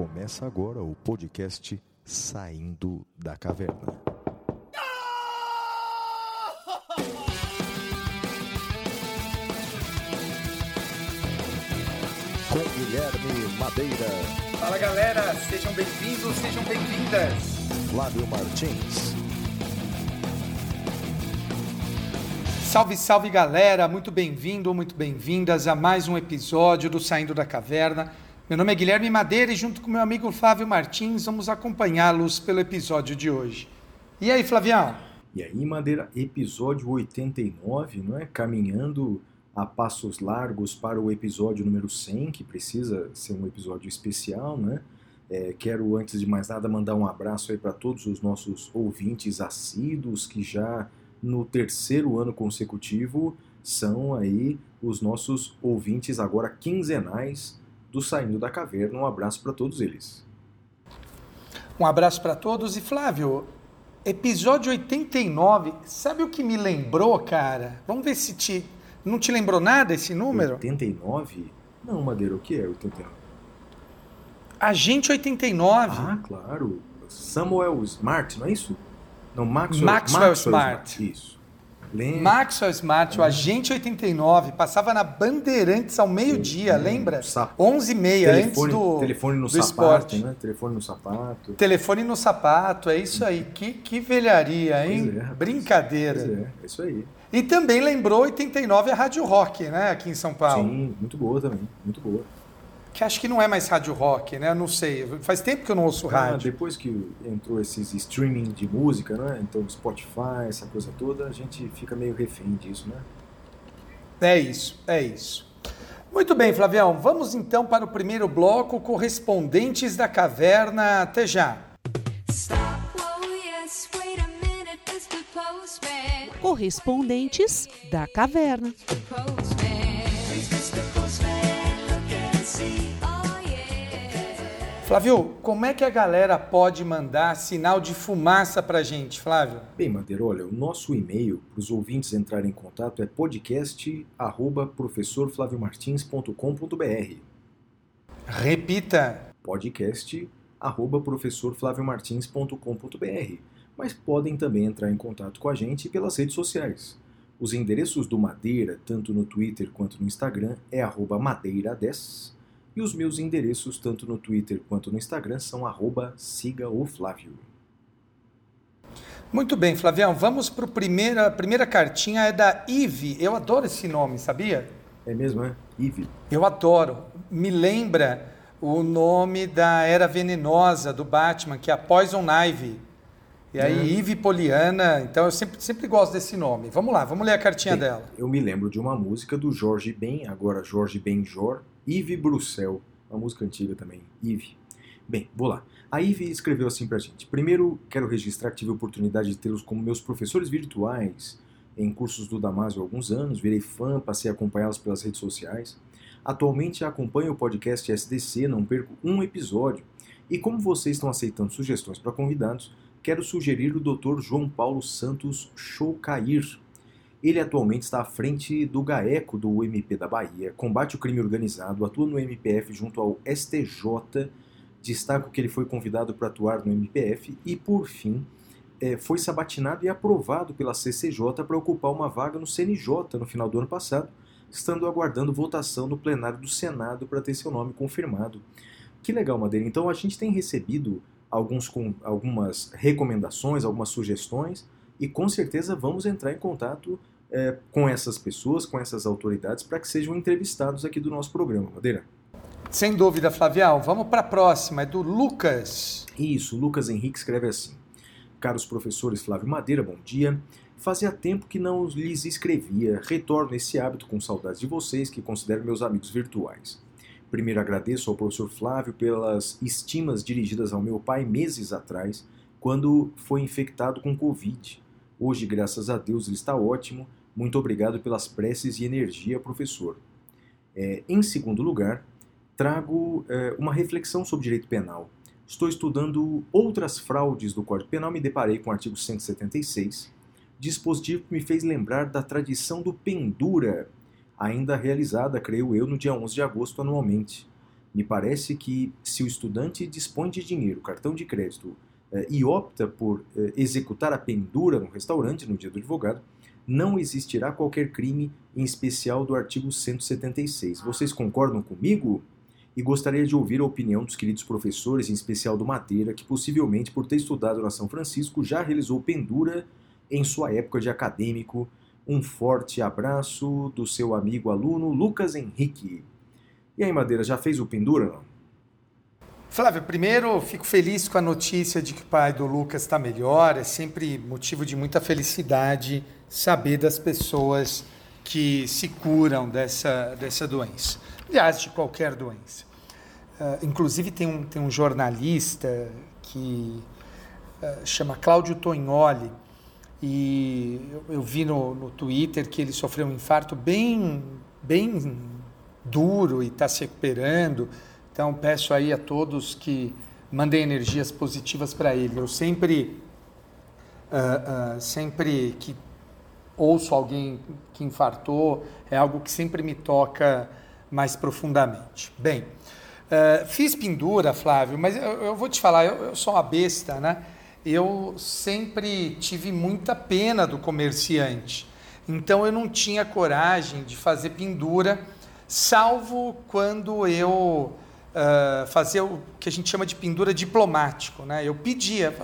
Começa agora o podcast Saindo da Caverna. Com Guilherme Madeira, Fala galera, sejam bem-vindos, sejam bem-vindas. Flávio Martins, Salve, salve galera, muito bem-vindo, muito bem-vindas a mais um episódio do Saindo da Caverna. Meu nome é Guilherme Madeira e junto com meu amigo Flávio Martins vamos acompanhá-los pelo episódio de hoje. E aí, Flavião? E aí, Madeira, episódio 89, não é? Caminhando a passos largos para o episódio número 100, que precisa ser um episódio especial, né? É, quero, antes de mais nada, mandar um abraço aí para todos os nossos ouvintes assíduos que já no terceiro ano consecutivo são aí os nossos ouvintes agora quinzenais do Saindo da Caverna. Um abraço para todos eles. Um abraço para todos e Flávio, episódio 89, sabe o que me lembrou, cara? Vamos ver se te não te lembrou nada esse número? 89? Não, Madeira, o que é 89? Agente 89. Ah, claro. Samuel Smart, não é isso? Não, Maxwell, Maxwell Smart. Isso. Lembra? Maxwell Smart, o Agente 89, passava na Bandeirantes ao meio-dia, lembra? sa- 11h30, antes telefone, do, telefone no do sapato, esporte. né? Telefone no sapato. Telefone no sapato, é isso aí. Que, que velharia, hein? É. Brincadeira. Pois é, é isso aí. E também lembrou 89 a Rádio Rock, né? Aqui em São Paulo. Sim, muito boa também, muito boa. Que acho que não é mais Rádio Rock, né? Não sei. Faz tempo que eu não ouço Ah, rádio. depois que entrou esses streaming de música, né? Então Spotify, essa coisa toda, a gente fica meio refém disso, né? É isso, é isso. Muito bem, Flavião. Vamos então para o primeiro bloco, correspondentes da caverna. Até já. Stop, oh yes, wait a minute, Mr. Postman. Correspondentes da Caverna. Flávio, como é que a galera pode mandar sinal de fumaça pra gente, Flávio? Bem, Madeira, olha, o nosso e-mail para os ouvintes entrarem em contato é podcast@professorflaviomartins.com.br. Repita. podcast@professorflaviomartins.com.br. Mas podem também entrar em contato com a gente pelas redes sociais. Os endereços do Madeira, tanto no Twitter quanto no Instagram, é arroba madeira10. E os meus endereços, tanto no Twitter quanto no Instagram, são arroba siga o Flávio. Muito bem, Flavião. Vamos para a primeira, primeira cartinha, é da Ive. Eu adoro esse nome, sabia? É mesmo, é? Ive. Eu adoro. Me lembra o nome da Era Venenosa do Batman, que é a Poison Ivy. E aí, É. Ivy Poliana. Então, eu sempre, sempre gosto desse nome. Vamos lá, vamos ler a cartinha Bem, dela. Eu me lembro de uma música do Jorge Ben, agora Jorge Benjor, Yves Bruxel, uma música antiga também, Yves. Bem, vou lá. A Yves escreveu assim pra gente. Primeiro, quero registrar que tive a oportunidade de tê-los como meus professores virtuais em cursos do Damásio há alguns anos, virei fã, passei a acompanhá-los pelas redes sociais. Atualmente acompanho o podcast SDC, não perco um episódio. E como vocês estão aceitando sugestões para convidados, quero sugerir o Dr. João Paulo Santos Choucair, ele atualmente está à frente do GAECO do MP da Bahia, combate o crime organizado, atua no MPF junto ao STJ, destaco que ele foi convidado para atuar no MPF e, por fim, eh, foi sabatinado e aprovado pela CCJ para ocupar uma vaga no CNJ no final do ano passado, estando aguardando votação no plenário do Senado para ter seu nome confirmado. Que legal, Madeira. Então a gente tem recebido alguns, algumas recomendações, algumas sugestões e com certeza vamos entrar em contato é, com essas pessoas, com essas autoridades, para que sejam entrevistados aqui do nosso programa, Madeira. Sem dúvida, Flavião. Vamos para a próxima. É do Lucas. Isso, Lucas Henrique escreve assim. Caros professores Flávio Madeira, bom dia. Fazia tempo que não lhes escrevia. Retorno esse hábito com saudades de vocês, que considero meus amigos virtuais. Primeiro agradeço ao professor Flávio pelas estimas dirigidas ao meu pai meses atrás, quando foi infectado com Covid. Hoje, graças a Deus, ele está ótimo. Muito obrigado pelas preces e energia, professor. É, em segundo lugar, trago é, uma reflexão sobre direito penal. Estou estudando outras fraudes do Código Penal, me deparei com o artigo 176, dispositivo que me fez lembrar da tradição do pendura, ainda realizada, creio eu, no dia 11 de agosto anualmente. Me parece que se o estudante dispõe de dinheiro, cartão de crédito, eh, e opta por eh, executar a pendura no restaurante no dia do advogado, não existirá qualquer crime, em especial do artigo 176. Vocês concordam comigo? E gostaria de ouvir a opinião dos queridos professores, em especial do Madeira, que possivelmente, por ter estudado na São Francisco, já realizou pendura em sua época de acadêmico. Um forte abraço do seu amigo aluno Lucas Henrique. E aí, Madeira, já fez o pendura? Não? Flávio, primeiro fico feliz com a notícia de que o pai do Lucas está melhor. É sempre motivo de muita felicidade saber das pessoas que se curam dessa, dessa doença. Aliás, de qualquer doença. Uh, inclusive, tem um, tem um jornalista que uh, chama Cláudio Tognoli, e eu, eu vi no, no Twitter que ele sofreu um infarto bem, bem duro e está se recuperando. Então peço aí a todos que mandem energias positivas para ele. Eu sempre, uh, uh, sempre que ouço alguém que infartou, é algo que sempre me toca mais profundamente. Bem, uh, fiz pendura, Flávio, mas eu, eu vou te falar, eu, eu sou uma besta, né? Eu sempre tive muita pena do comerciante. Então eu não tinha coragem de fazer pendura, salvo quando eu uh, o que a gente chama de pendura diplomático. Né? Eu pedia,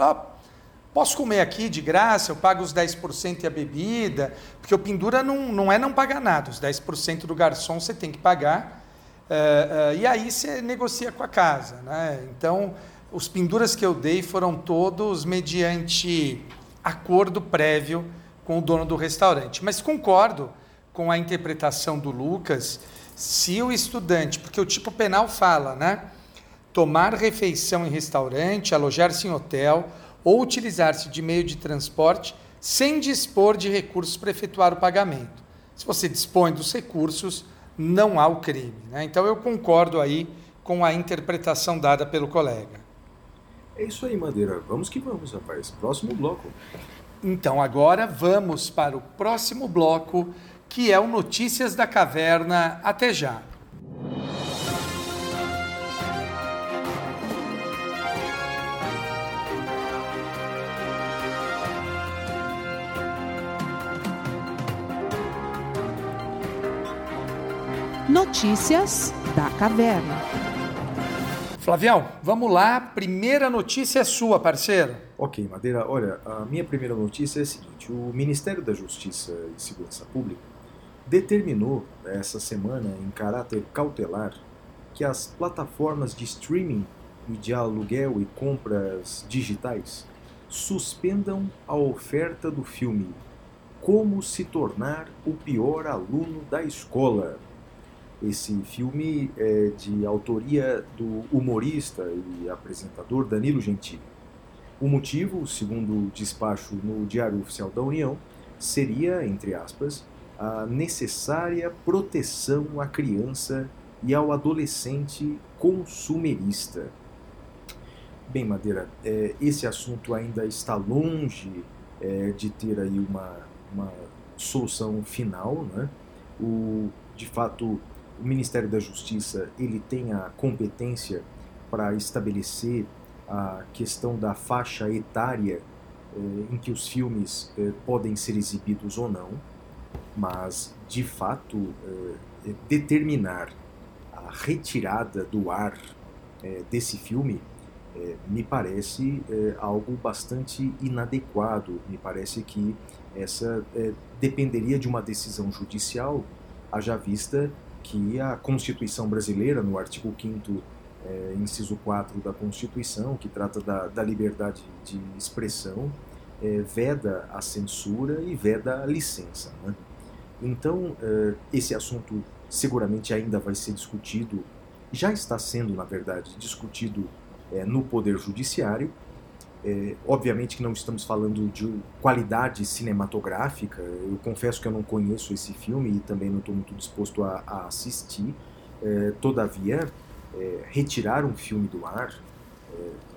posso comer aqui de graça, eu pago os 10% e a bebida, porque o pendura não, não é não pagar nada, os 10% do garçom você tem que pagar, uh, uh, e aí você negocia com a casa. Né? Então, os penduras que eu dei foram todos mediante acordo prévio com o dono do restaurante. Mas concordo com a interpretação do Lucas, se o estudante, porque o tipo penal fala, né? Tomar refeição em restaurante, alojar-se em hotel ou utilizar-se de meio de transporte sem dispor de recursos para efetuar o pagamento. Se você dispõe dos recursos, não há o crime. Né? Então eu concordo aí com a interpretação dada pelo colega. É isso aí, Madeira. Vamos que vamos, rapaz. Próximo bloco. Então agora vamos para o próximo bloco, que é o Notícias da Caverna. Até já. Notícias da Caverna. Flavião, vamos lá. Primeira notícia é sua, parceiro. Ok, Madeira, olha, a minha primeira notícia é a seguinte: o Ministério da Justiça e Segurança Pública determinou essa semana, em caráter cautelar, que as plataformas de streaming e de aluguel e compras digitais suspendam a oferta do filme Como se tornar o pior aluno da escola. Esse filme é de autoria do humorista e apresentador Danilo Gentili. O motivo, segundo o despacho no Diário Oficial da União, seria, entre aspas, a necessária proteção à criança e ao adolescente consumerista. Bem, Madeira, é, esse assunto ainda está longe é, de ter aí uma, uma solução final. Né? O, de fato, o Ministério da Justiça ele tem a competência para estabelecer a questão da faixa etária eh, em que os filmes eh, podem ser exibidos ou não, mas de fato eh, determinar a retirada do ar eh, desse filme eh, me parece algo bastante inadequado. Me parece que essa dependeria de uma decisão judicial, haja vista que a Constituição brasileira, no artigo 5 é, inciso 4 da Constituição, que trata da, da liberdade de expressão, é, veda a censura e veda a licença. Né? Então, é, esse assunto seguramente ainda vai ser discutido, já está sendo, na verdade, discutido é, no Poder Judiciário, é, obviamente que não estamos falando de qualidade cinematográfica. Eu confesso que eu não conheço esse filme e também não estou muito disposto a, a assistir. Todavia, retirar um filme do ar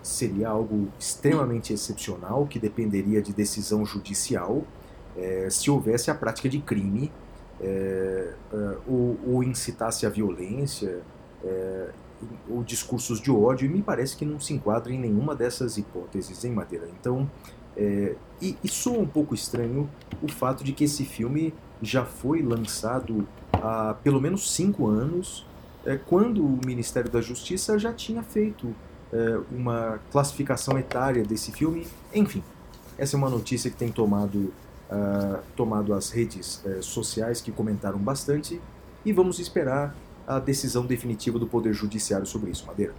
seria algo extremamente excepcional que dependeria de decisão judicial é, se houvesse a prática de crime é, ou, ou incitasse a violência é, ou discursos de ódio, e me parece que não se enquadra em nenhuma dessas hipóteses, em Madeira. Então, é, e, e soa um pouco estranho o fato de que esse filme já foi lançado há pelo menos cinco anos, é, quando o Ministério da Justiça já tinha feito é, uma classificação etária desse filme. Enfim, essa é uma notícia que tem tomado, ah, tomado as redes eh, sociais, que comentaram bastante, e vamos esperar a decisão definitiva do Poder Judiciário sobre isso, Madeira.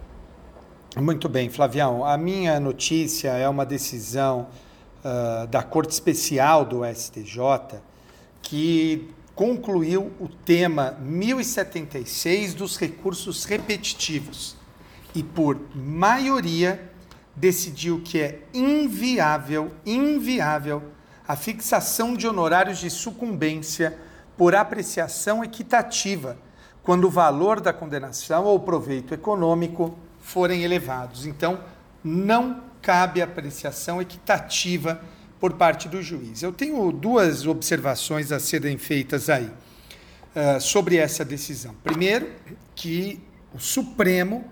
Muito bem, Flavião. A minha notícia é uma decisão ah, da Corte Especial do STJ que concluiu o tema 1076 dos recursos repetitivos e, por maioria, decidiu que é inviável, inviável a fixação de honorários de sucumbência por apreciação equitativa quando o valor da condenação ou proveito econômico forem elevados. Então, não cabe apreciação equitativa por parte do juiz. Eu tenho duas observações a serem feitas aí uh, sobre essa decisão. Primeiro, que o Supremo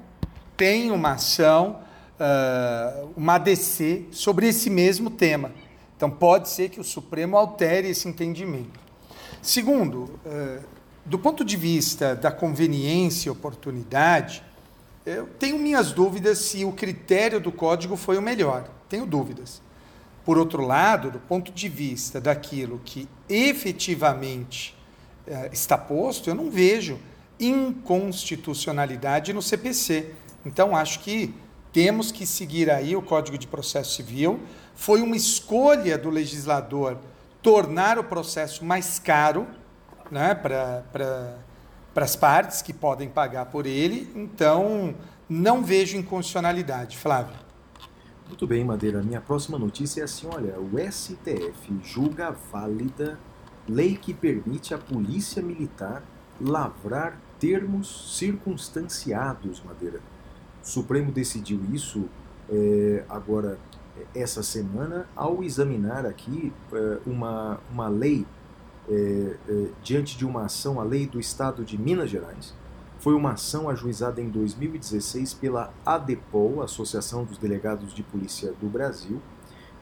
tem uma ação, uh, uma ADC sobre esse mesmo tema. Então, pode ser que o Supremo altere esse entendimento. Segundo, uh, do ponto de vista da conveniência e oportunidade, eu tenho minhas dúvidas se o critério do código foi o melhor. Tenho dúvidas. Por outro lado, do ponto de vista daquilo que efetivamente eh, está posto, eu não vejo inconstitucionalidade no CPC. Então, acho que temos que seguir aí o Código de Processo Civil. Foi uma escolha do legislador tornar o processo mais caro né, para as partes que podem pagar por ele. Então, não vejo inconstitucionalidade. Flávio. Muito bem, Madeira. Minha próxima notícia é assim: olha, o STF julga válida lei que permite à Polícia Militar lavrar termos circunstanciados, Madeira. O Supremo decidiu isso é, agora, essa semana, ao examinar aqui é, uma, uma lei é, é, diante de uma ação, a lei do Estado de Minas Gerais. Foi uma ação ajuizada em 2016 pela ADEPOL, Associação dos Delegados de Polícia do Brasil,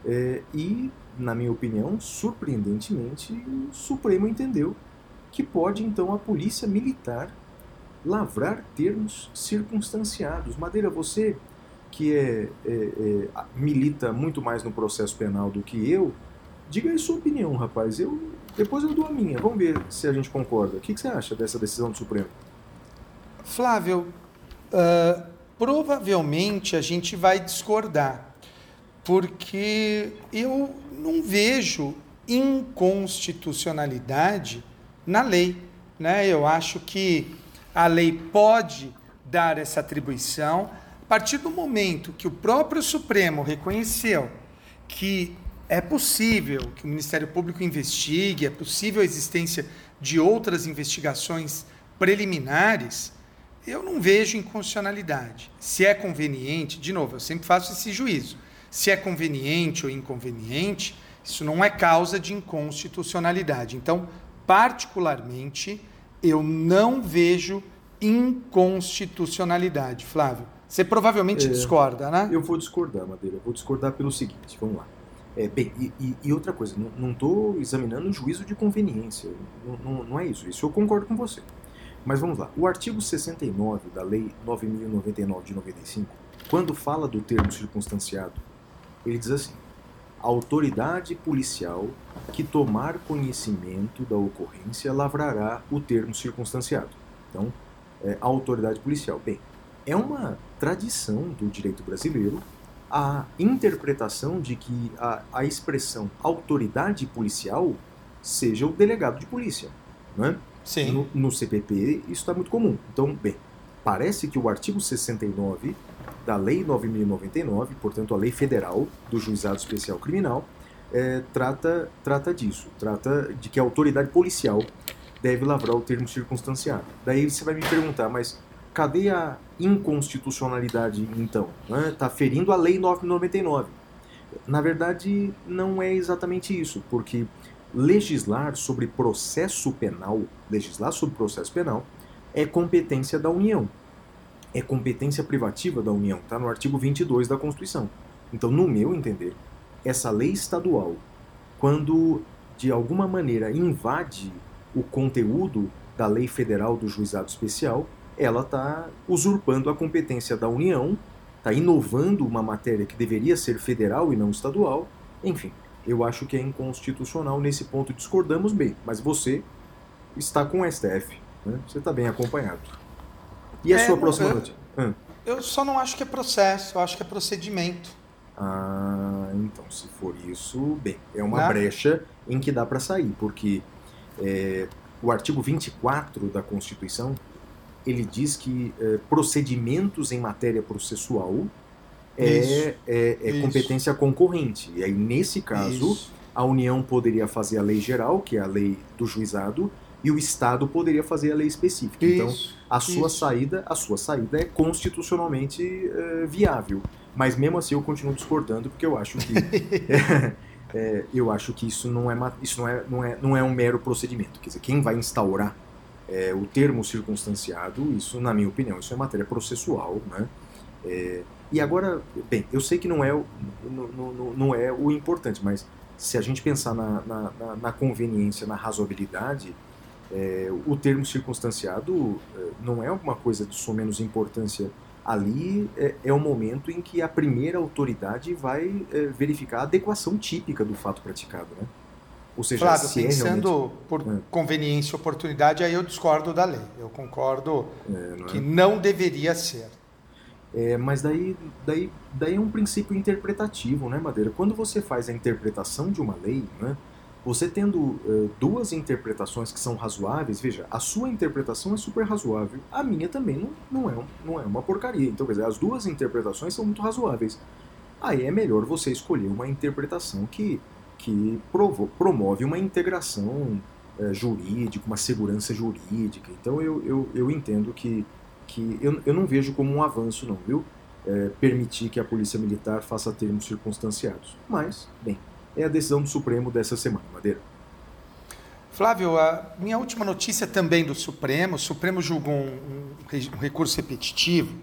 é, e, na minha opinião, surpreendentemente, o Supremo entendeu que pode então a Polícia Militar lavrar termos circunstanciados. Madeira, você que é, é, é, milita muito mais no processo penal do que eu, diga aí sua opinião, rapaz. Eu depois eu dou a minha. Vamos ver se a gente concorda. O que, que você acha dessa decisão do Supremo? Flávio, uh, provavelmente a gente vai discordar, porque eu não vejo inconstitucionalidade na lei. Né? Eu acho que a lei pode dar essa atribuição a partir do momento que o próprio Supremo reconheceu que é possível que o Ministério Público investigue, é possível a existência de outras investigações preliminares, eu não vejo inconstitucionalidade. Se é conveniente, de novo, eu sempre faço esse juízo. Se é conveniente ou inconveniente, isso não é causa de inconstitucionalidade. Então, particularmente, eu não vejo inconstitucionalidade. Flávio, você provavelmente É, discorda, né? Eu vou discordar, Madeira. Eu vou discordar pelo seguinte, vamos lá. É, bem, e, e- outra coisa, não estou examinando o juízo de conveniência. Não, não- não é isso. Isso eu concordo com você. Mas vamos lá. O artigo 69 da Lei 9.099 de 95, quando fala do termo circunstanciado, ele diz assim: a autoridade policial que tomar conhecimento da ocorrência lavrará o termo circunstanciado. Então, é, a autoridade policial. Bem, é uma tradição do direito brasileiro a interpretação de que a, a expressão autoridade policial seja o delegado de polícia. Não é? Sim. No, no CPP isso está muito comum. Então, bem, parece que o artigo 69 da Lei 9.099, portanto a lei federal do Juizado Especial Criminal, eh, trata, trata disso, trata de que a autoridade policial deve lavrar o termo circunstanciado. Daí você vai me perguntar, mas cadê a inconstitucionalidade então? Está ferindo a Lei 9.099. Na verdade, não é exatamente isso, porque legislar sobre processo penal, legislar sobre processo penal, é competência da União. é competência privativa da União, está no artigo 22 da Constituição. Então, no meu entender, essa lei estadual, quando de alguma maneira invade o conteúdo da lei federal do juizado especial, ela está usurpando a competência da União, está inovando uma matéria que deveria ser federal e não estadual. Enfim, eu acho que é inconstitucional. Nesse ponto discordamos bem, mas você está com o STF. né? Você está bem acompanhado. E a É, sua próxima eu- notícia? Hã? Eu só não acho que é processo, eu acho que é procedimento. Ah, então, se for isso, bem, é uma Né? brecha em que dá para sair, porque é, o artigo 24 da Constituição ele diz que é, procedimentos em matéria processual é, é- é competência concorrente. E aí, nesse caso, Isso. a União poderia fazer a lei geral, que é a lei do juizado, e o Estado poderia fazer a lei específica. Então, Isso. a sua Isso. saída, a sua saída é constitucionalmente eh, viável. Mas mesmo assim eu continuo discordando porque eu acho que é, eu acho que isso não é isso não é, não é não é um mero procedimento. Quer dizer, quem vai instaurar eh, o termo circunstanciado, isso na minha opinião, isso é matéria processual, né? Eh, e agora, bem, eu sei que não é o, não, não- não é o importante, mas se a gente pensar na, na, na- na conveniência, na razoabilidade, é, o termo circunstanciado é, não é alguma coisa de só menos importância. Ali é, é o momento em que a primeira autoridade vai é, verificar a adequação típica do fato praticado, né? Ou seja, Flávio, se é pensando realmente... por É. conveniência e oportunidade, aí eu discordo da lei. Eu concordo É, não é? que não deveria ser. É, mas daí, daí, daí é um princípio interpretativo, né, Madeira? Quando você faz a interpretação de uma lei, né, você tendo eh, duas interpretações que são razoáveis, veja, a sua interpretação é super razoável, a minha também não, não, é, um- não é uma porcaria. Então, quer dizer, as duas interpretações são muito razoáveis. Aí é melhor você escolher uma interpretação que, que provo- promove uma integração eh, jurídica, uma segurança jurídica. Então, eu, eu, eu entendo que que eu, eu não vejo como um avanço, não, viu? É, permitir que a Polícia Militar faça termos circunstanciados. Mas, bem, é a decisão do Supremo dessa semana, Madeira. Flávio, a minha última notícia também do Supremo. O Supremo julgou um, um recurso repetitivo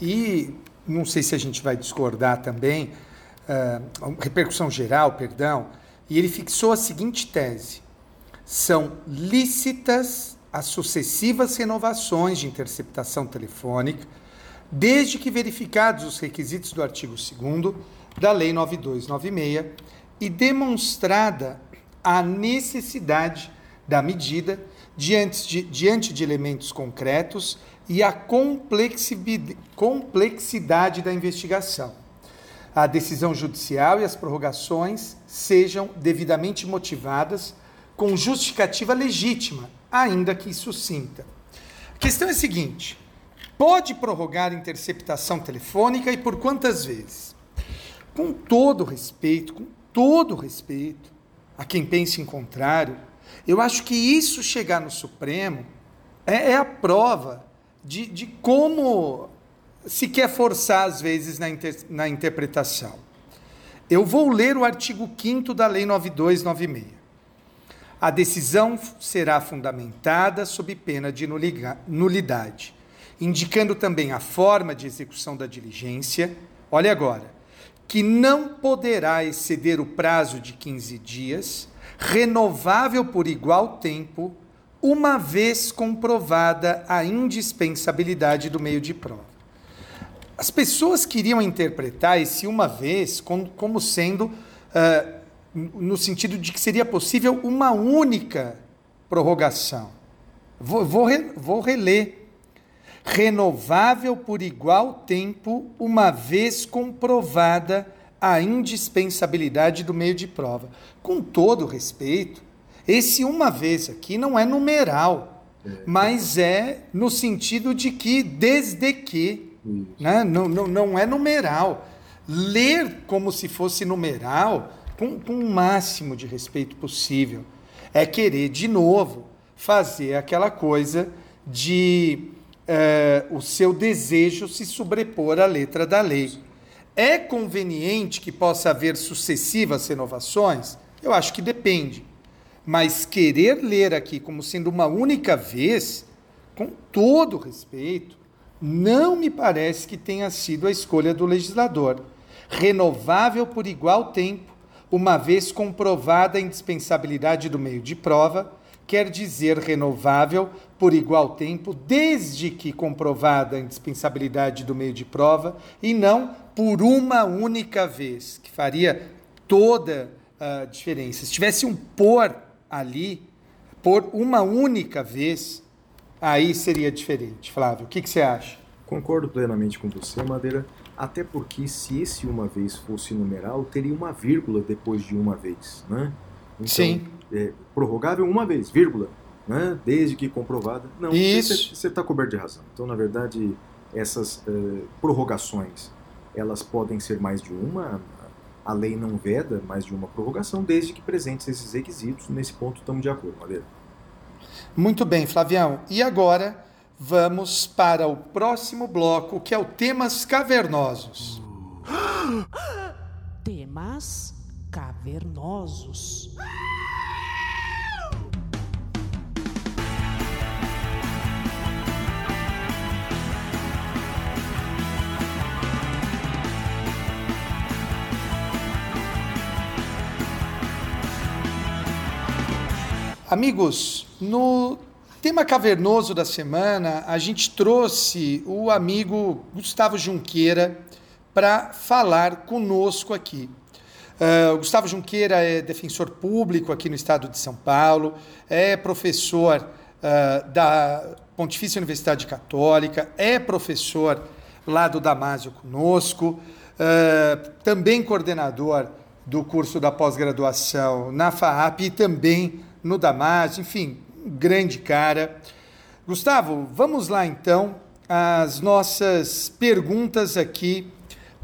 e não sei se a gente vai discordar também, ah, repercussão geral, perdão, e ele fixou a seguinte tese: são lícitas as sucessivas renovações de interceptação telefônica, desde que verificados os requisitos do artigo 2 da Lei 9296 e demonstrada a necessidade da medida diante de, diante de elementos concretos e a complexidade da investigação. A decisão judicial e as prorrogações sejam devidamente motivadas com justificativa legítima, ainda que sucinta. A questão é a seguinte: pode prorrogar interceptação telefônica e por quantas vezes? Com todo respeito, com todo respeito a quem pense em contrário, eu acho que isso chegar no Supremo é, é a prova de, de como se quer forçar, às vezes, na, inter- na interpretação. Eu vou ler o artigo 5 da Lei 9296. A decisão será fundamentada sob pena de nulidade, indicando também a forma de execução da diligência. Olha agora, que não poderá exceder o prazo de 15 dias, renovável por igual tempo, uma vez comprovada a indispensabilidade do meio de prova. As pessoas queriam interpretar esse uma vez como, sendo ah, no sentido de que seria possível uma única prorrogação. Vou, vou, re- vou reler. Renovável por igual tempo, uma vez comprovada a indispensabilidade do meio de prova. Com todo respeito, esse uma vez aqui não é numeral, mas é no sentido de que desde que né? Não, não, não é numeral. Ler como se fosse numeral, com, com o máximo de respeito possível, é querer, de novo, fazer aquela coisa de eh, o seu desejo se sobrepor à letra da lei. É conveniente que possa haver sucessivas renovações? Eu acho que depende. Mas querer ler aqui como sendo uma única vez, com todo respeito, não me parece que tenha sido a escolha do legislador. Renovável por igual tempo, uma vez comprovada a indispensabilidade do meio de prova, quer dizer renovável por igual tempo, desde que comprovada a indispensabilidade do meio de prova, e não por uma única vez, que faria toda a diferença. Se tivesse um por ali, por uma única vez, aí seria diferente. Flávio, o que, que você acha? Concordo plenamente com você, Madeira, até porque se esse uma vez fosse numeral, teria uma vírgula depois de uma vez, né? Então, Sim. É, prorrogável uma vez, vírgula, né? Desde que comprovada. Não, Isso. você está coberto de razão. Então, na verdade, essas eh, prorrogações, elas podem ser mais de uma, a lei não veda mais de uma prorrogação, desde que presentes esses requisitos. Nesse ponto, estamos de acordo, Madeira. Muito bem, Flavião. E agora vamos para o próximo bloco, que é o Temas Cavernosos. Temas cavernosos. Amigos, no tema cavernoso da semana, a gente trouxe o amigo Gustavo Junqueira para falar conosco aqui. Uh, o Gustavo Junqueira é defensor público aqui no estado de São Paulo, é professor uh, da Pontifícia Universidade Católica, é professor lá do Damásio conosco, uh, também coordenador do curso da pós-graduação na FAAP e também no Damásio, enfim, grande cara. Gustavo, vamos lá então às nossas perguntas aqui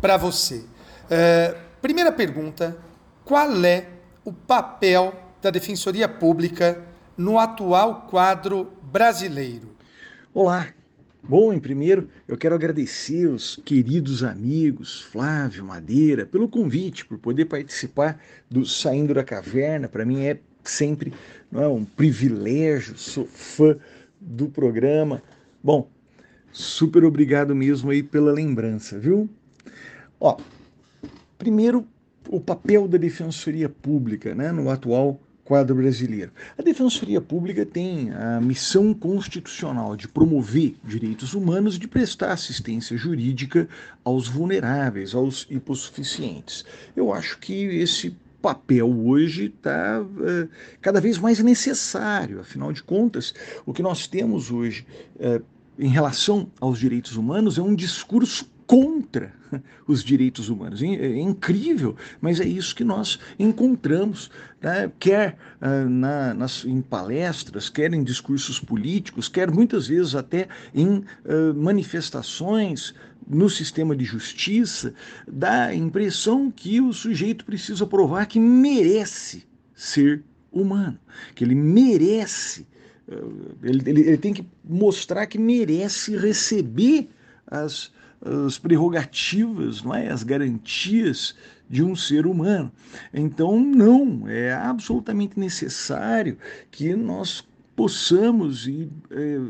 para você. Uh, primeira pergunta: qual é o papel da Defensoria Pública no atual quadro brasileiro? Olá. Bom, em primeiro, eu quero agradecer os queridos amigos Flávio Madeira pelo convite, por poder participar do Saindo da Caverna. Para mim é sempre é um privilégio, sou fã do programa. Bom, super obrigado mesmo aí pela lembrança, viu? Ó, primeiro o papel da Defensoria Pública, né, no atual quadro brasileiro. A Defensoria Pública tem a missão constitucional de promover direitos humanos e de prestar assistência jurídica aos vulneráveis, aos hipossuficientes. Eu acho que esse papel hoje está uh, cada vez mais necessário. Afinal de contas, o que nós temos hoje uh, em relação aos direitos humanos é um discurso contra os direitos humanos. É incrível, mas é isso que nós encontramos, né? quer uh, na, nas, em palestras, quer em discursos políticos, quer muitas vezes até em uh, manifestações no sistema de justiça, dá a impressão que o sujeito precisa provar que merece ser humano, que ele merece, uh, ele, ele, ele tem que mostrar que merece receber as as prerrogativas, não é? as garantias de um ser humano. Então, não, é absolutamente necessário que nós possamos e é,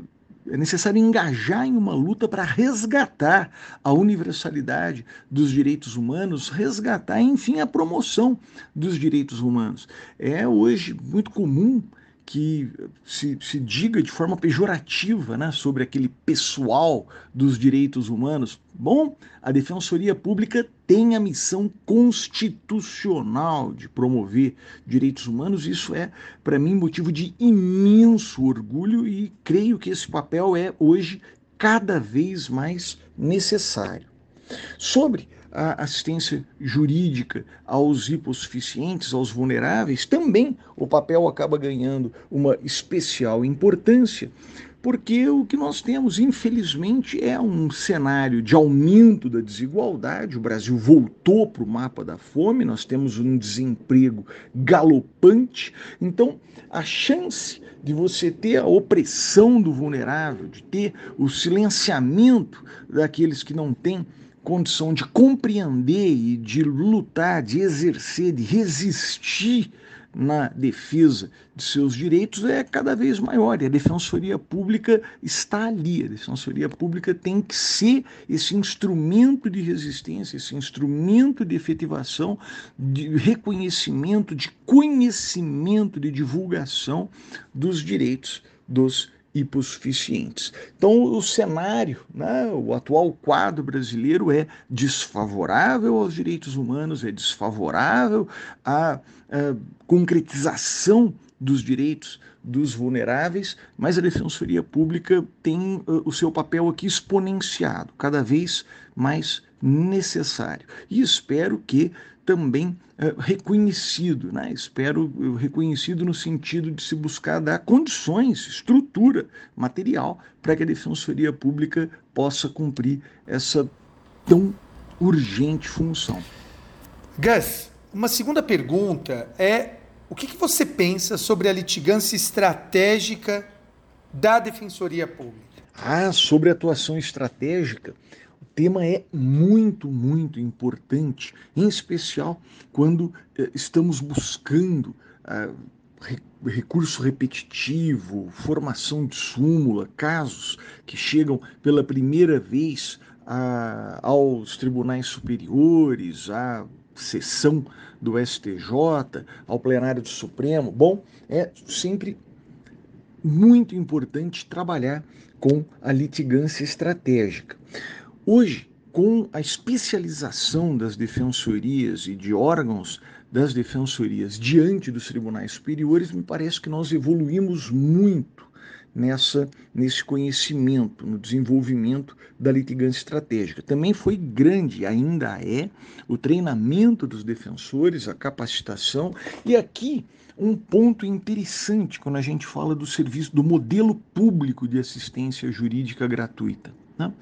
é necessário engajar em uma luta para resgatar a universalidade dos direitos humanos, resgatar, enfim, a promoção dos direitos humanos. É hoje muito comum que se, se diga de forma pejorativa né, sobre aquele pessoal dos direitos humanos. Bom, a Defensoria Pública tem a missão constitucional de promover direitos humanos. Isso é, para mim, motivo de imenso orgulho e creio que esse papel é hoje cada vez mais necessário. Sobre a assistência jurídica aos hipossuficientes, aos vulneráveis, também o papel acaba ganhando uma especial importância, porque o que nós temos, infelizmente, é um cenário de aumento da desigualdade. O Brasil voltou para o mapa da fome, nós temos um desemprego galopante. Então, a chance de você ter a opressão do vulnerável, de ter o silenciamento daqueles que não têm condição de compreender e de lutar, de exercer, de resistir na defesa de seus direitos é cada vez maior e a Defensoria Pública está ali. A Defensoria Pública tem que ser esse instrumento de resistência, esse instrumento de efetivação, de reconhecimento, de conhecimento, de divulgação dos direitos dos hipossuficientes. Então, o cenário, né, o atual quadro brasileiro é desfavorável aos direitos humanos, é desfavorável à, à concretização dos direitos dos vulneráveis, mas a Defensoria Pública tem uh, o seu papel aqui exponenciado, cada vez mais necessário. E espero que também uh, reconhecido, né? espero uh, reconhecido no sentido de se buscar dar condições, estrutura material para que a Defensoria Pública possa cumprir essa tão urgente função. Gus, uma segunda pergunta é o que, que você pensa sobre a litigância estratégica da Defensoria Pública? Ah, sobre atuação estratégica, tema é muito, muito importante, em especial quando eh, estamos buscando ah, re, recurso repetitivo, formação de súmula, casos que chegam pela primeira vez a, aos tribunais superiores, a sessão do STJ, ao plenário do Supremo. Bom, é sempre muito importante trabalhar com a litigância estratégica. Hoje, com a especialização das defensorias e de órgãos das defensorias diante dos tribunais superiores, me parece que nós evoluímos muito nessa nesse conhecimento, no desenvolvimento da litigância estratégica. Também foi grande, ainda é, o treinamento dos defensores, a capacitação e aqui um ponto interessante quando a gente fala do serviço do modelo público de assistência jurídica gratuita. Né?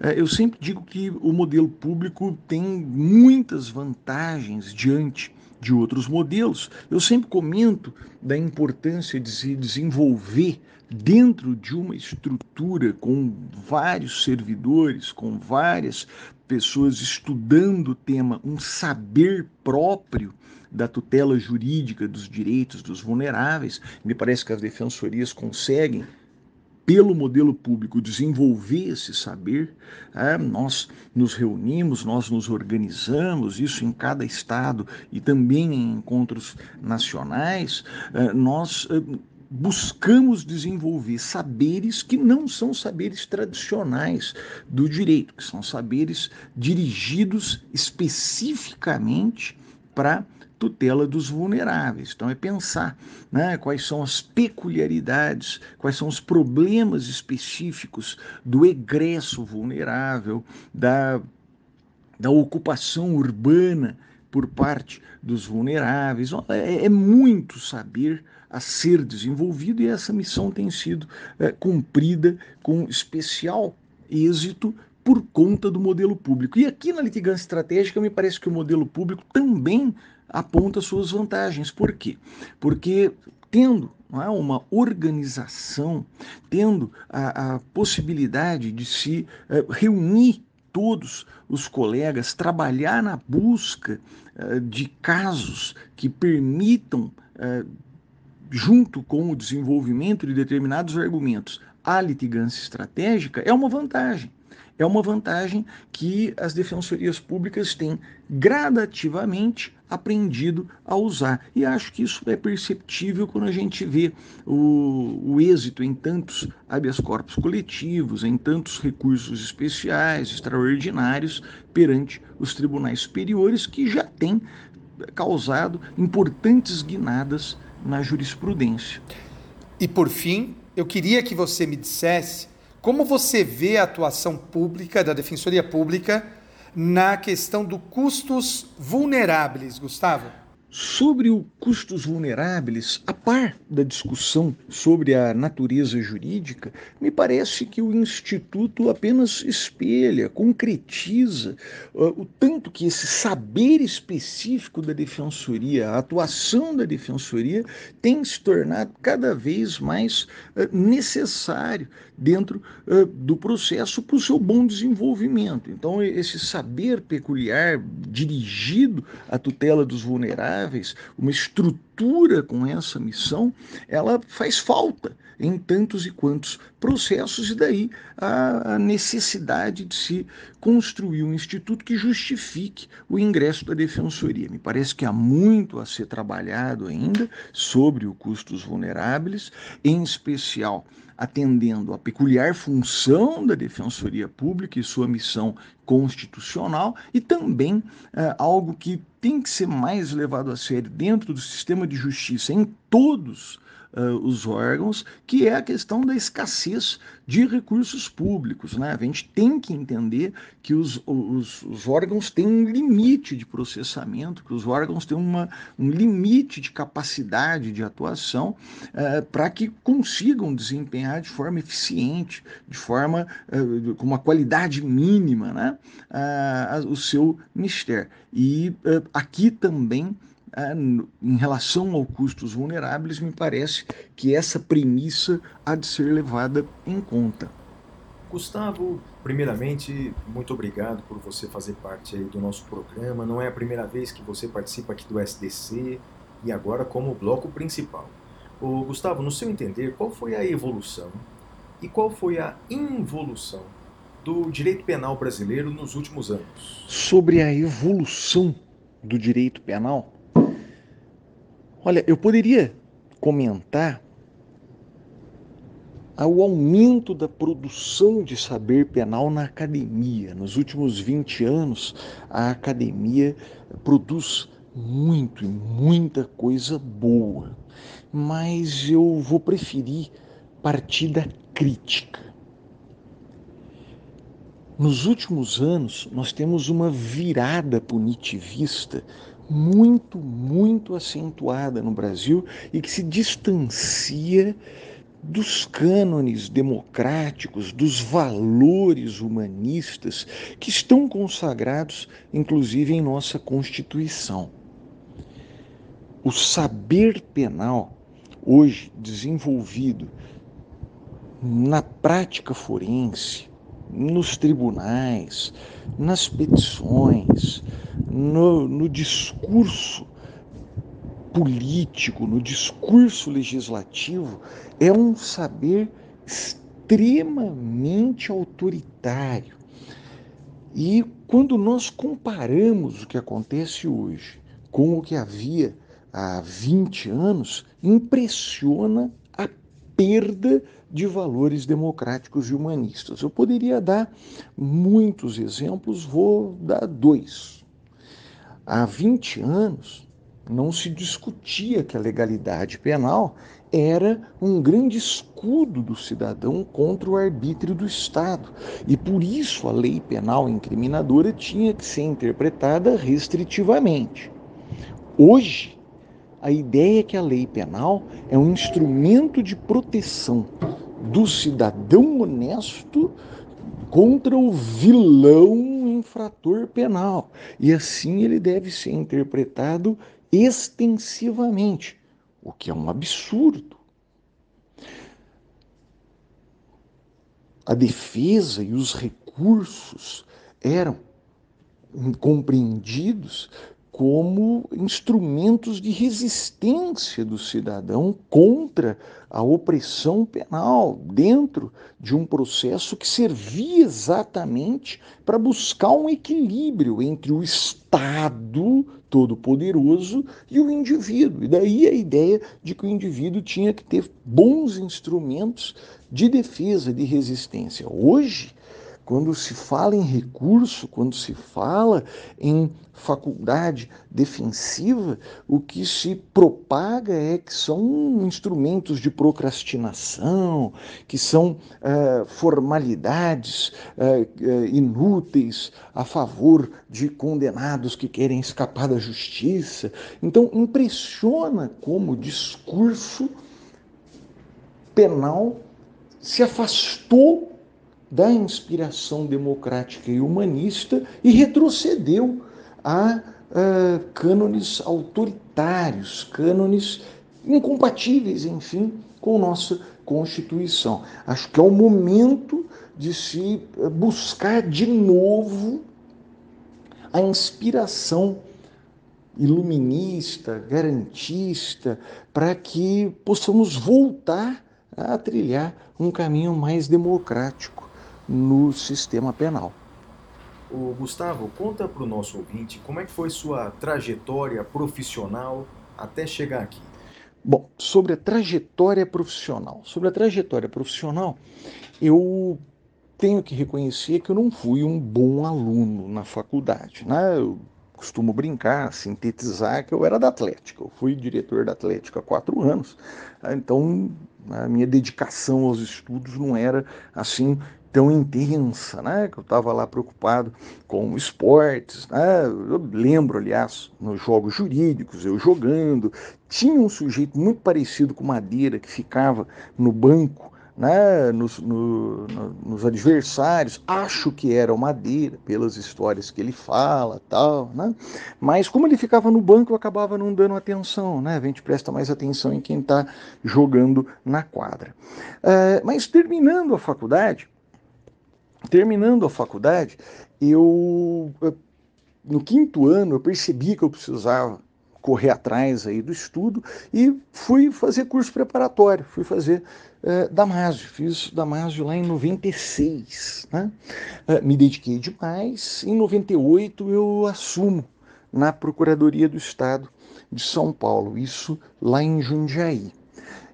É, eu sempre digo que o modelo público tem muitas vantagens diante de outros modelos. Eu sempre comento da importância de se desenvolver dentro de uma estrutura com vários servidores, com várias pessoas estudando o tema, um saber próprio da tutela jurídica dos direitos dos vulneráveis. Me parece que as defensorias conseguem pelo modelo público desenvolver esse saber, é, nós nos reunimos, nós nos organizamos, isso em cada estado e também em encontros nacionais, é, nós é, buscamos desenvolver saberes que não são saberes tradicionais do direito, que são saberes dirigidos especificamente para tutela dos vulneráveis. Então é pensar né, quais são as peculiaridades, quais são os problemas específicos do egresso vulnerável, da, da ocupação urbana por parte dos vulneráveis. É, é muito saber a ser desenvolvido e essa missão tem sido é, cumprida com especial êxito por conta do modelo público. E aqui na litigância estratégica, me parece que o modelo público também aponta suas vantagens. Por quê? Porque tendo é, uma organização, tendo a, a possibilidade de se é, reunir todos os colegas, trabalhar na busca é, de casos que permitam é, junto com o desenvolvimento de determinados argumentos, a litigância estratégica é uma vantagem. É uma vantagem que as defensorias públicas têm gradativamente aprendido a usar. E acho que isso é perceptível quando a gente vê o, o êxito em tantos habeas corpus coletivos, em tantos recursos especiais, extraordinários, perante os tribunais superiores, que já têm causado importantes guinadas na jurisprudência. E por fim, eu queria que você me dissesse como você vê a atuação pública da Defensoria Pública na questão do custos vulneráveis, Gustavo? Sobre o custos vulneráveis, a par da discussão sobre a natureza jurídica, me parece que o Instituto apenas espelha, concretiza uh, o tanto que esse saber específico da defensoria, a atuação da defensoria, tem se tornado cada vez mais uh, necessário dentro uh, do processo para o seu bom desenvolvimento. Então, esse saber peculiar dirigido à tutela dos vulneráveis, uma estrutura com essa missão, ela faz falta em tantos e quantos processos, e daí a, necessidade de se construir um instituto que justifique o ingresso da defensoria. Me parece que há muito a ser trabalhado ainda sobre o custos vulneráveis, em especial atendendo à peculiar função da Defensoria Pública e sua missão constitucional, e também uh, algo que tem que ser mais levado a sério dentro do sistema de justiça em todos uh, os órgãos, que é a questão da escassez de recursos públicos. Né? A gente tem que entender que os, os, os órgãos têm um limite de processamento, que os órgãos têm uma, um limite de capacidade de atuação uh, para que consigam desempenhar de forma eficiente, de forma uh, com uma qualidade mínima, né? o seu mistério. E aqui também em relação ao custos vulneráveis, me parece que essa premissa há de ser levada em conta. Gustavo, primeiramente, muito obrigado por você fazer parte do nosso programa. Não é a primeira vez que você participa aqui do SDC e agora como bloco principal. Ô, Gustavo, no seu entender, qual foi a evolução e qual foi a involução do direito penal brasileiro nos últimos anos? Sobre a evolução do direito penal, Olha, eu poderia comentar o aumento da produção de saber penal na academia. Nos últimos 20 anos, a academia produz muito e muita coisa boa, mas eu vou preferir partir da crítica. Nos últimos anos, nós temos uma virada punitivista muito, muito acentuada no Brasil e que se distancia dos cânones democráticos, dos valores humanistas que estão consagrados, inclusive, em nossa Constituição. O saber penal, hoje desenvolvido na prática forense, nos tribunais, nas petições, no, no discurso político, no discurso legislativo, é um saber extremamente autoritário. E quando nós comparamos o que acontece hoje com o que havia há 20 anos, impressiona a perda de valores democráticos e humanistas. Eu poderia dar muitos exemplos, vou dar dois. Há 20 anos não se discutia que a legalidade penal era um grande escudo do cidadão contra o arbítrio do Estado. E por isso a lei penal incriminadora tinha que ser interpretada restritivamente. Hoje, a ideia é que a lei penal é um instrumento de proteção do cidadão honesto contra o vilão infrator penal. E assim ele deve ser interpretado extensivamente, o que é um absurdo. A defesa e os recursos eram compreendidos como instrumentos de resistência do cidadão contra a opressão penal, dentro de um processo que servia exatamente para buscar um equilíbrio entre o Estado todo-poderoso e o indivíduo. E daí a ideia de que o indivíduo tinha que ter bons instrumentos de defesa, de resistência. Hoje, quando se fala em recurso, quando se fala em faculdade defensiva, o que se propaga é que são instrumentos de procrastinação, que são uh, formalidades uh, inúteis a favor de condenados que querem escapar da justiça. Então, impressiona como o discurso penal se afastou da inspiração democrática e humanista e retrocedeu a cânones autoritários, cânones incompatíveis, enfim, com nossa Constituição. Acho que é o momento de se buscar de novo a inspiração iluminista, garantista, para que possamos voltar a trilhar um caminho mais democrático no sistema penal. O Gustavo, conta para o nosso ouvinte como é que foi sua trajetória profissional até chegar aqui. Bom, sobre a trajetória profissional. Sobre a trajetória profissional, eu tenho que reconhecer que eu não fui um bom aluno na faculdade. Né? Eu costumo brincar, sintetizar que eu era da Atlética. Eu fui diretor da Atlética há quatro anos, então a minha dedicação aos estudos não era assim tão intensa, né? Que eu estava lá preocupado com esportes, né? Eu lembro, aliás, nos jogos jurídicos, eu jogando, tinha um sujeito muito parecido com Madeira que ficava no banco né, nos, no, no, nos adversários, acho que era o Madeira, pelas histórias que ele fala, tal, né? mas como ele ficava no banco, eu acabava não dando atenção, né? a gente presta mais atenção em quem está jogando na quadra. É, mas terminando a faculdade, terminando a faculdade, eu, no quinto ano, eu percebi que eu precisava correr atrás aí do estudo e fui fazer curso preparatório, fui fazer eh, Damásio, fiz Damásio lá em 96. Né? Eh, me dediquei demais, em 98 eu assumo na Procuradoria do Estado de São Paulo, isso lá em Jundiaí.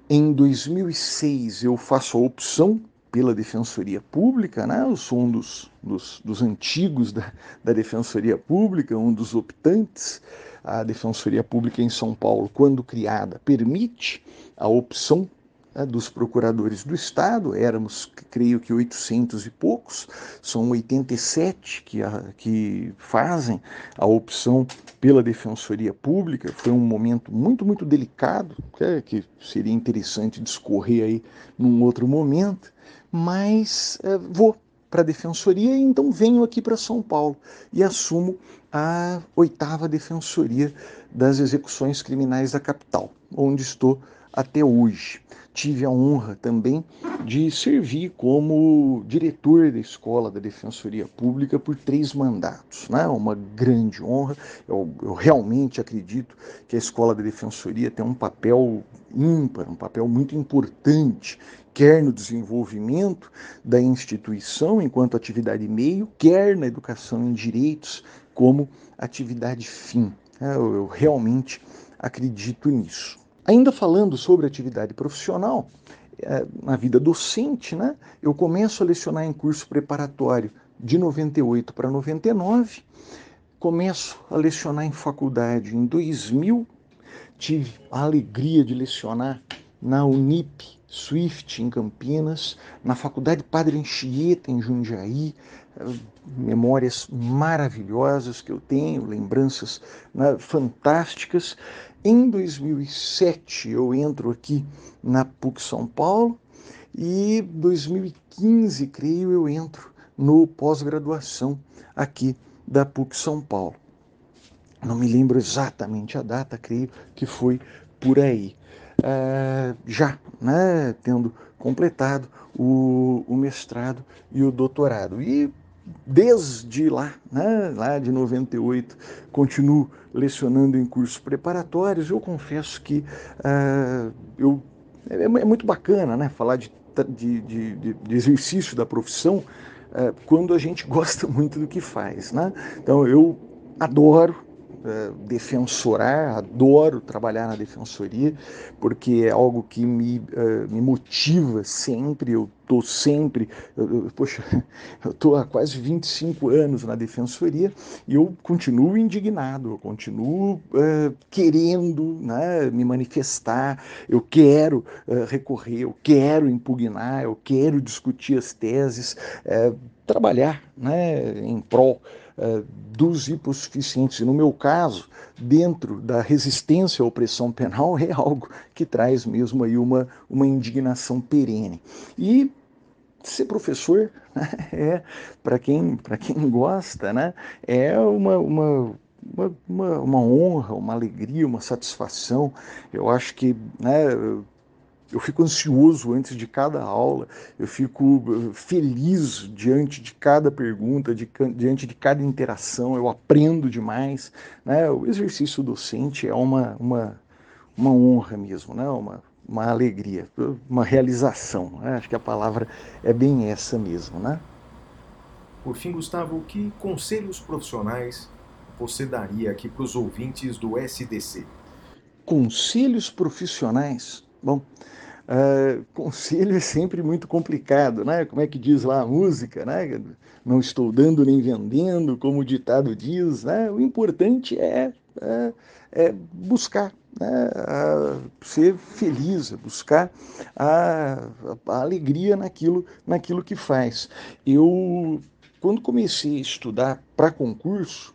Em 2006 eu faço a opção pela Defensoria Pública, né? eu sou um dos, dos, dos antigos da, da Defensoria Pública, um dos optantes. A Defensoria Pública em São Paulo, quando criada, permite a opção né, dos procuradores do Estado, éramos, creio que 800 e poucos, são 87 que, a, que fazem a opção pela Defensoria Pública. Foi um momento muito, muito delicado, que, é, que seria interessante discorrer aí num outro momento, mas é, vou para a Defensoria e então venho aqui para São Paulo e assumo a oitava Defensoria das Execuções Criminais da capital, onde estou até hoje tive a honra também de servir como diretor da Escola da Defensoria Pública por três mandatos. Né? Uma grande honra. Eu, eu realmente acredito que a Escola da Defensoria tem um papel ímpar, um papel muito importante, quer no desenvolvimento da instituição enquanto atividade meio, quer na educação em direitos como atividade fim. Eu, eu realmente acredito nisso. Ainda falando sobre atividade profissional, é, na vida docente, né, eu começo a lecionar em curso preparatório de 98 para 99, começo a lecionar em faculdade em 2000, tive a alegria de lecionar na Unip Swift em Campinas, na Faculdade Padre Anchieta em Jundiaí, memórias maravilhosas que eu tenho, lembranças né, fantásticas. Em 2007 eu entro aqui na PUC São Paulo e 2015, creio, eu entro no pós-graduação aqui da PUC São Paulo. Não me lembro exatamente a data, creio que foi por aí. Uh, já né, tendo completado o, o mestrado e o doutorado. E desde lá, né, lá de 98, continuo lecionando em cursos preparatórios. Eu confesso que uh, eu, é, é, muito bacana né, falar de, de, de, de exercício da profissão uh, quando a gente gosta muito do que faz. Né? Então eu adoro é, defensorar, adoro trabalhar na defensoria, porque é algo que me, uh, me motiva sempre, eu estou sempre, eu, eu, poxa, eu estou há quase 25 anos na defensoria e eu continuo indignado, eu continuo uh, querendo né, me manifestar, eu quero uh, recorrer, eu quero impugnar, eu quero discutir as teses, trabalhar né, em prol uh, dos hipossuficientes. E no meu caso, dentro da resistência à opressão penal, é algo que traz mesmo aí uma, uma indignação perene. E ser professor é, para quem, quem gosta, né, é uma, uma uma, uma, uma, honra, uma alegria, uma satisfação. Eu acho que né, eu fico ansioso antes de cada aula, eu fico eh, feliz diante de cada pergunta, de, diante de cada interação, eu aprendo demais. Né? O exercício docente é uma, uma, uma honra mesmo, né? uma, uma alegria, uma realização. Né? Acho que a palavra é bem essa mesmo. Né? Por fim, Gustavo, que conselhos profissionais você daria aqui para os ouvintes do SDC? Conselhos profissionais? Bom, uh, conselho é sempre muito complicado, né? Como é que diz lá a música, né? Não estou dando nem vendendo, como o ditado diz, né? O importante é, é, é buscar, né? ser feliz, buscar a, a, alegria naquilo, naquilo que faz. Eu, quando comecei a estudar para concurso,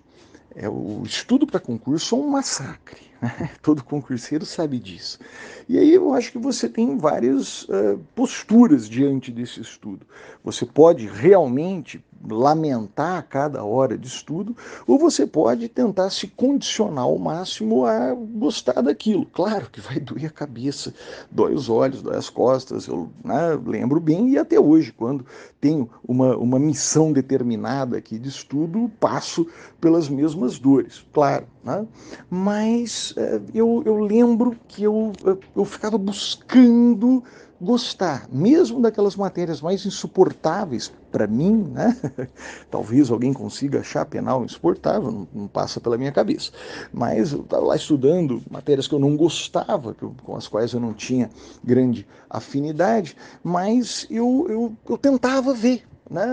é, o estudo para concurso é um massacre. Todo concurseiro sabe disso. E aí eu acho que você tem várias uh, posturas diante desse estudo. Você pode realmente lamentar a cada hora de estudo, ou você pode tentar se condicionar ao máximo a gostar daquilo. Claro que vai doer a cabeça, dói os olhos, dói as costas. Eu né, lembro bem, e até hoje, quando tenho uma, uma missão determinada aqui de estudo, passo pelas mesmas dores, claro. Né? Mas uh, eu, eu lembro que eu, eu ficava buscando gostar, mesmo daquelas matérias mais insuportáveis para mim, né? Talvez alguém consiga achar penal insuportável, não, não, passa pela minha cabeça. Mas eu estava lá estudando matérias que eu não gostava, com as quais eu não tinha grande afinidade, mas eu, eu, eu tentava ver, né?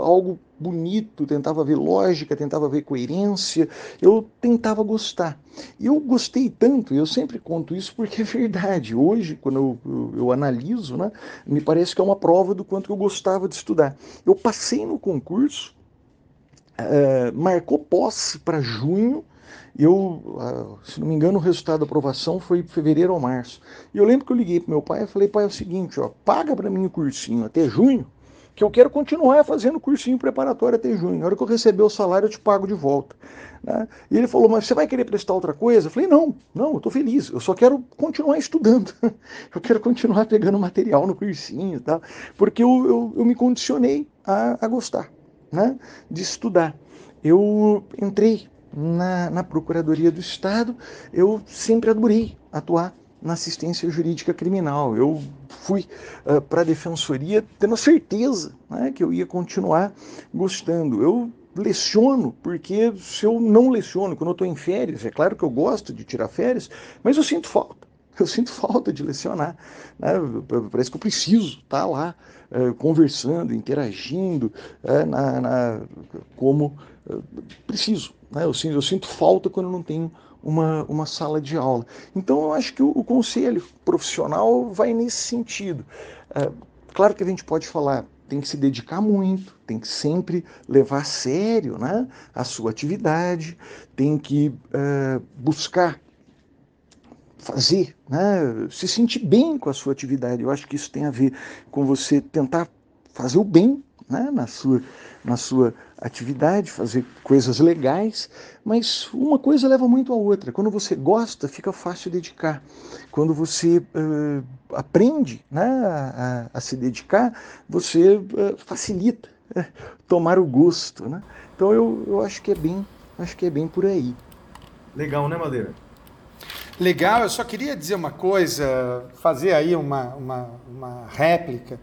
algo bonito, tentava ver lógica, tentava ver coerência, eu tentava gostar. E eu gostei tanto, eu sempre conto isso porque é verdade. Hoje, quando eu, eu, eu analiso, né, me parece que é uma prova do quanto eu gostava de estudar. Eu passei no concurso, uh, marcou posse para junho, eu, uh, se não me engano, o resultado da aprovação foi fevereiro ou março. E eu lembro que eu liguei para meu pai e falei, pai, é o seguinte, ó, paga para mim o cursinho até junho, que eu quero continuar fazendo cursinho preparatório até junho. Na hora que eu receber o salário, eu te pago de volta. Né? E ele falou, mas você vai querer prestar outra coisa? Eu falei, não, não, eu estou feliz, eu só quero continuar estudando. eu quero continuar pegando material no cursinho e tal, porque eu, eu, eu me condicionei a, a gostar né? de estudar. Eu entrei na, na Procuradoria do Estado, eu sempre adorei atuar na assistência jurídica criminal. Eu fui uh, para a defensoria tendo a certeza né, que eu ia continuar gostando. Eu leciono, porque se eu não leciono, quando eu estou em férias, é claro que eu gosto de tirar férias, mas eu sinto falta. Eu sinto falta de lecionar. Né? Parece que eu preciso estar tá lá uh, conversando, interagindo, uh, na, na, como preciso. Né? Eu, sinto, eu sinto falta quando eu não tenho uma, uma sala de aula. Então, eu acho que o, o conselho profissional vai nesse sentido. É, claro que a gente pode falar, tem que se dedicar muito, tem que sempre levar a sério né, a sua atividade, tem que é, buscar fazer, né, se sentir bem com a sua atividade. Eu acho que isso tem a ver com você tentar fazer o bem né, na, sua, na sua atividade, fazer coisas legais, mas uma coisa leva muito a outra. Quando você gosta, fica fácil dedicar. Quando você uh, aprende né, a, a, se dedicar, você uh, facilita uh, tomar o gosto. Né? Então eu, eu acho que é bem, acho que é bem por aí. Legal, né, Madeira? Legal, eu só queria dizer uma coisa, fazer aí uma, uma, uma réplica.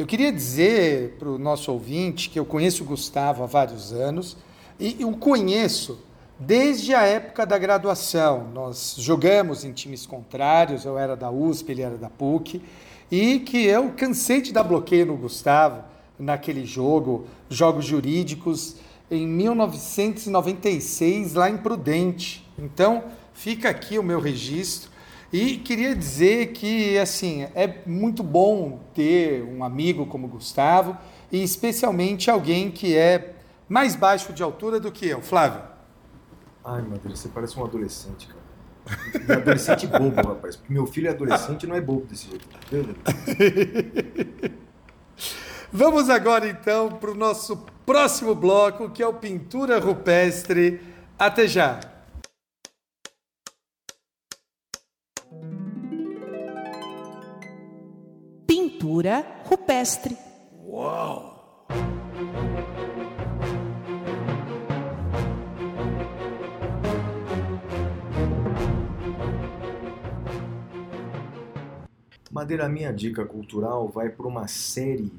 Eu queria dizer para o nosso ouvinte que eu conheço o Gustavo há vários anos e o conheço desde a época da graduação. Nós jogamos em times contrários, eu era da USP, ele era da PUC, e que eu cansei de dar bloqueio no Gustavo naquele jogo, jogos jurídicos, em 1996, lá em Prudente. Então, fica aqui o meu registro. E queria dizer que, assim, é muito bom ter um amigo como Gustavo e especialmente alguém que é mais baixo de altura do que eu. Flávio. Ai, Madeira, você parece um adolescente, cara. Um adolescente bobo, rapaz. Porque meu filho é adolescente e não é bobo desse jeito. Vamos agora, então, para o nosso próximo bloco, que é o Pintura Rupestre. Até já! Pintura rupestre. Madeira, a minha dica cultural vai para uma série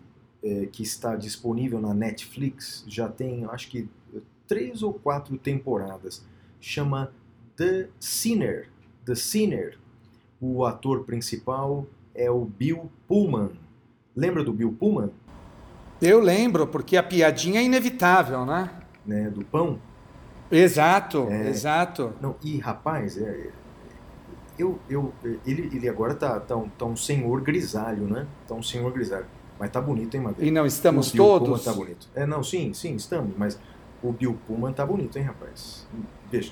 eh, que está disponível na Netflix, já tem acho que três ou quatro temporadas. Chama The Sinner. The Sinner. O ator principal é o Bill Pullman. Lembra do Bill Pullman? Eu lembro, porque a piadinha é inevitável, né? Né, do pão? Exato, É. exato. Não, e rapaz, é, eu, eu, ele, ele agora tá, tá, um, tá um senhor grisalho, né? Tá um senhor grisalho. Mas tá bonito, hein, Madeira? E não estamos o Bill todos? Pullman tá bonito. É, não, sim, sim, estamos, mas o Bill Pullman tá bonito, hein, rapaz? Veja,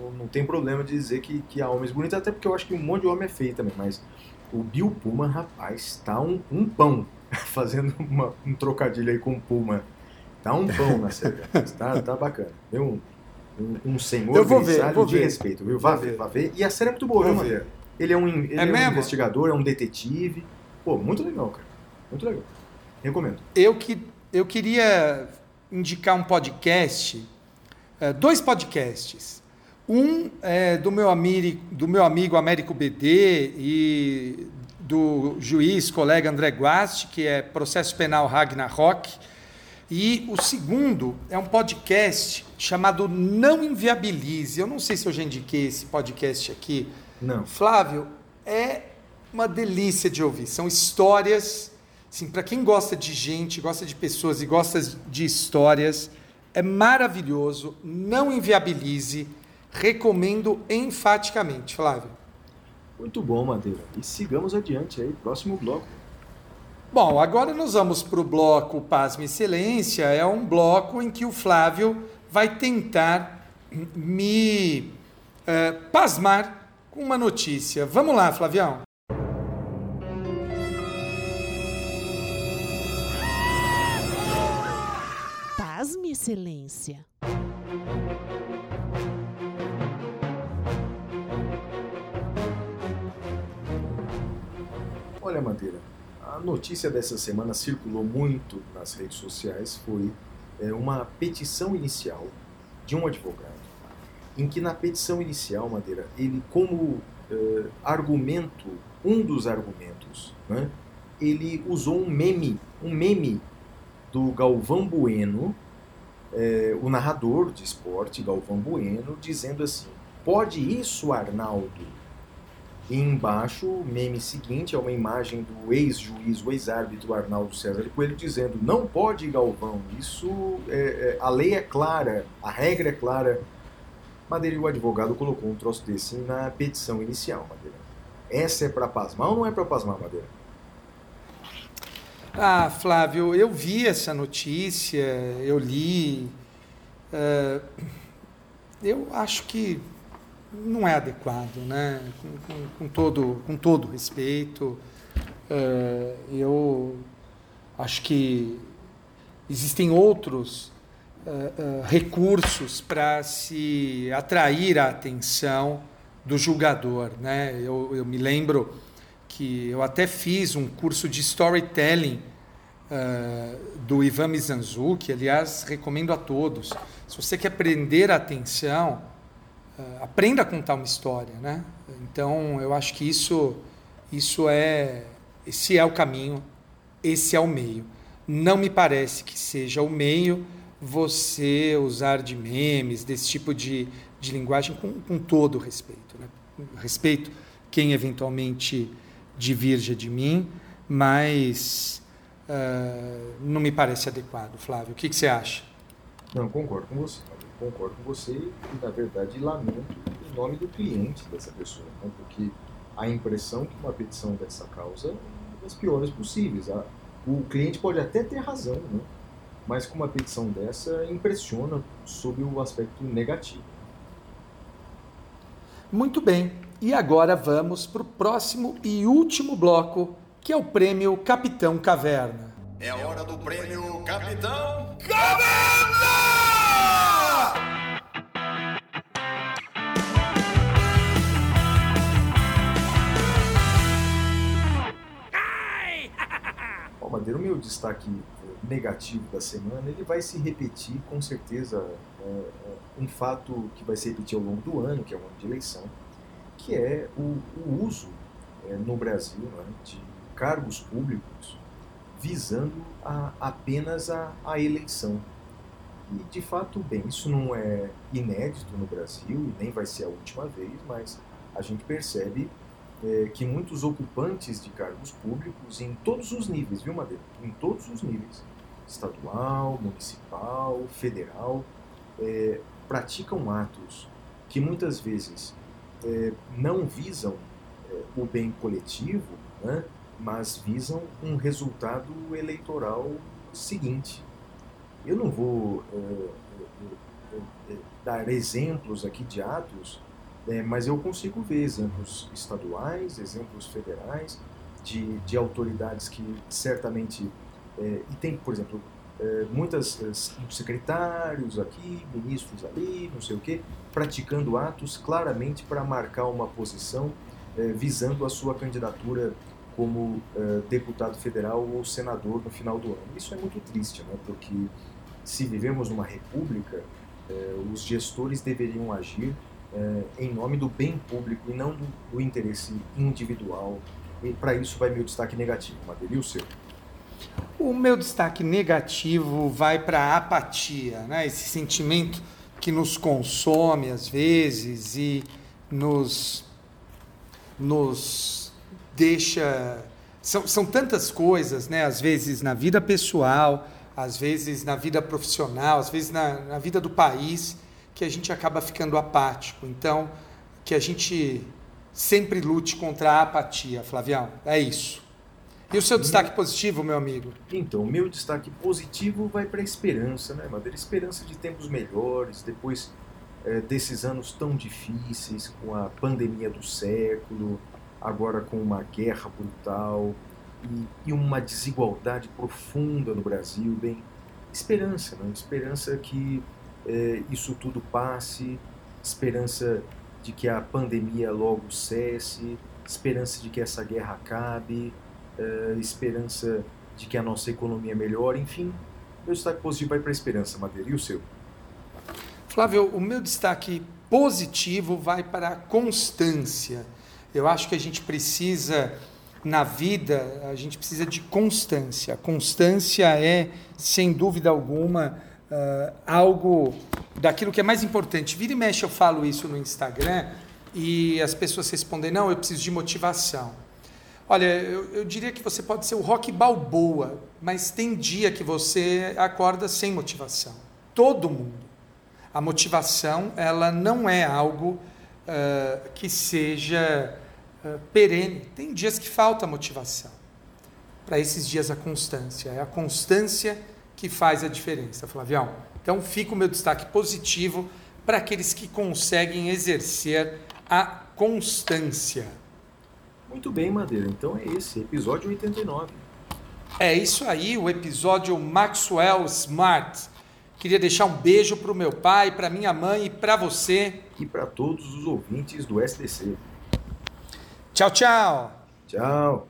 não, não- tem problema de dizer que, que há homens bonitos, até porque eu acho que um monte de homem é feio também, mas o Bill Pullman, rapaz, tá um, um pão, fazendo uma- um trocadilho aí com o Pullman. Tá um pão na série, tá, tá bacana. Viu? Um, um, um senhor Eu vou ver, vou de ver. respeito, viu? Vá ver, ver. vá ver. E a série é muito boa, Vou viu, ver. Madeira? Ele é um, ele É é um investigador, é um detetive. Pô, muito legal, cara. Muito legal. Recomendo. Eu, que, eu queria indicar um podcast, eh, dois podcasts. Um é do meu, amigo, do meu amigo Américo BD e do juiz, colega André Guasti, que é Processo Penal Ragnarok. E o segundo é um podcast chamado Não Inviabilize. Eu não sei se eu já indiquei esse podcast aqui. Não. Flávio, é uma delícia de ouvir. São histórias, assim, para quem gosta de gente, gosta de pessoas e gosta de histórias, é maravilhoso. Não inviabilize. Recomendo enfaticamente, Flávio. Muito bom, Madeira. E sigamos adiante aí, próximo bloco. Bom, agora nós vamos para o bloco Pasme Excelência. É um bloco em que o Flávio vai tentar me eh, pasmar com uma notícia. Vamos lá, Flavião. Pasme, Excelência. Olha, Madeira, a notícia dessa semana circulou muito nas redes sociais. Foi é, uma petição inicial de um advogado, em que na petição inicial, Madeira, ele como eh, argumento, um dos argumentos, né, ele usou um meme, um meme do Galvão Bueno, eh, o narrador de esporte Galvão Bueno, dizendo assim: pode isso, Arnaldo? E embaixo, o meme seguinte é uma imagem do ex-juiz, o ex-árbitro Arnaldo César Coelho, dizendo: não pode, Galvão, isso é, é- a lei é clara, a regra é clara. Madeira o advogado colocou um troço desse na petição inicial, Madeira. Essa é para pasmar ou não é para pasmar, Madeira? Ah, Flávio, eu vi essa notícia, eu li. eh, eu acho que não é adequado, né? Com, com- com todo, com todo respeito. eh, eu acho que existem outros eh, eh, recursos para se atrair a atenção do julgador, né? Eu, eu me lembro que eu até fiz um curso de storytelling eh, do Ivan Mizanzuki, aliás, recomendo a todos. Se você quer prender a atenção, aprenda a contar uma história, né? Então, eu acho que isso, isso é, esse é o caminho, esse é o meio. Não me parece que seja o meio você usar de memes, desse tipo de, de linguagem, com, com todo respeito. Né? Respeito quem eventualmente divirja de mim, mas ah, não me parece adequado. Flávio, o que, que você acha? Não, concordo com você. Concordo com você e, na verdade, lamento em nome do cliente dessa pessoa, né? porque a impressão que uma petição dessa causa é das piores possíveis. A- O cliente pode até ter razão, né? mas com uma petição dessa impressiona sob o aspecto negativo. Muito bem. E agora vamos para o próximo e último bloco, que é o prêmio Capitão Caverna. É a hora do prêmio Capitão destaque eh, negativo da semana, ele vai se repetir com certeza é, é, um fato que vai se repetir ao longo do ano, que é o ano de eleição, que é o, o uso é, no Brasil né, de cargos públicos visando a, apenas a, a eleição. E de fato, bem, isso não é inédito no Brasil e nem vai ser a última vez, mas a gente percebe é, que muitos ocupantes de cargos públicos em todos os níveis, viu, Madeira? Em todos os níveis, estadual, municipal, federal, é, praticam atos que muitas vezes é, não visam é, o bem coletivo, né, mas visam um resultado eleitoral seguinte. Eu não vou é, é, dar exemplos aqui de atos, é, mas eu consigo ver exemplos estaduais, exemplos federais, de, de autoridades que certamente. É, e tem, por exemplo, é, muitos secretários aqui, ministros ali, não sei o quê, praticando atos claramente para marcar uma posição visando a sua candidatura como deputado federal ou senador no final do ano. Isso é muito triste, né? porque se vivemos numa república, os gestores deveriam agir é, em nome do bem público e não do, do interesse individual. E para isso vai meu destaque negativo. Madeira, o seu? O meu destaque negativo vai para a apatia, né? esse sentimento que nos consome às vezes e nos, nos deixa. São, são tantas coisas, né? às vezes na vida pessoal, às vezes na vida profissional, às vezes na, na vida do país, que a gente acaba ficando apático. Então, que a gente sempre lute contra a apatia, Flavião. É isso. E o seu destaque positivo, meu amigo? Então, o meu destaque positivo vai para a esperança, né, Madeira? Esperança de tempos melhores, depois é, desses anos tão difíceis, com a pandemia do século, agora com uma guerra brutal e, e uma desigualdade profunda no Brasil. Bem, esperança, né? Esperança que é, isso tudo passe, esperança de que a pandemia logo cesse, esperança de que essa guerra acabe, é, esperança de que a nossa economia melhore, enfim, meu destaque positivo vai para a esperança, Madeira. E o seu? Flávio, o meu destaque positivo vai para a constância. Eu acho que a gente precisa, na vida, a gente precisa de constância. Constância é, sem dúvida alguma, uh, algo daquilo que é mais importante. Vira e mexe eu falo isso no Instagram e as pessoas respondem: não, eu preciso de motivação. Olha, eu, eu diria que você pode ser o rock balboa, mas tem dia que você acorda sem motivação. Todo mundo. A motivação, ela não é algo uh, que seja uh, perene. Tem dias que falta motivação. Para esses dias, a constância. É a constância que faz a diferença, Flavião. Então fica o meu destaque positivo para aqueles que conseguem exercer a constância. Muito bem, Madeira. Então é esse, episódio 89. É isso aí, o episódio Maxwell Smart. Queria deixar um beijo para o meu pai, para minha mãe e para você. E para todos os ouvintes do SDC. Tchau, tchau. Tchau.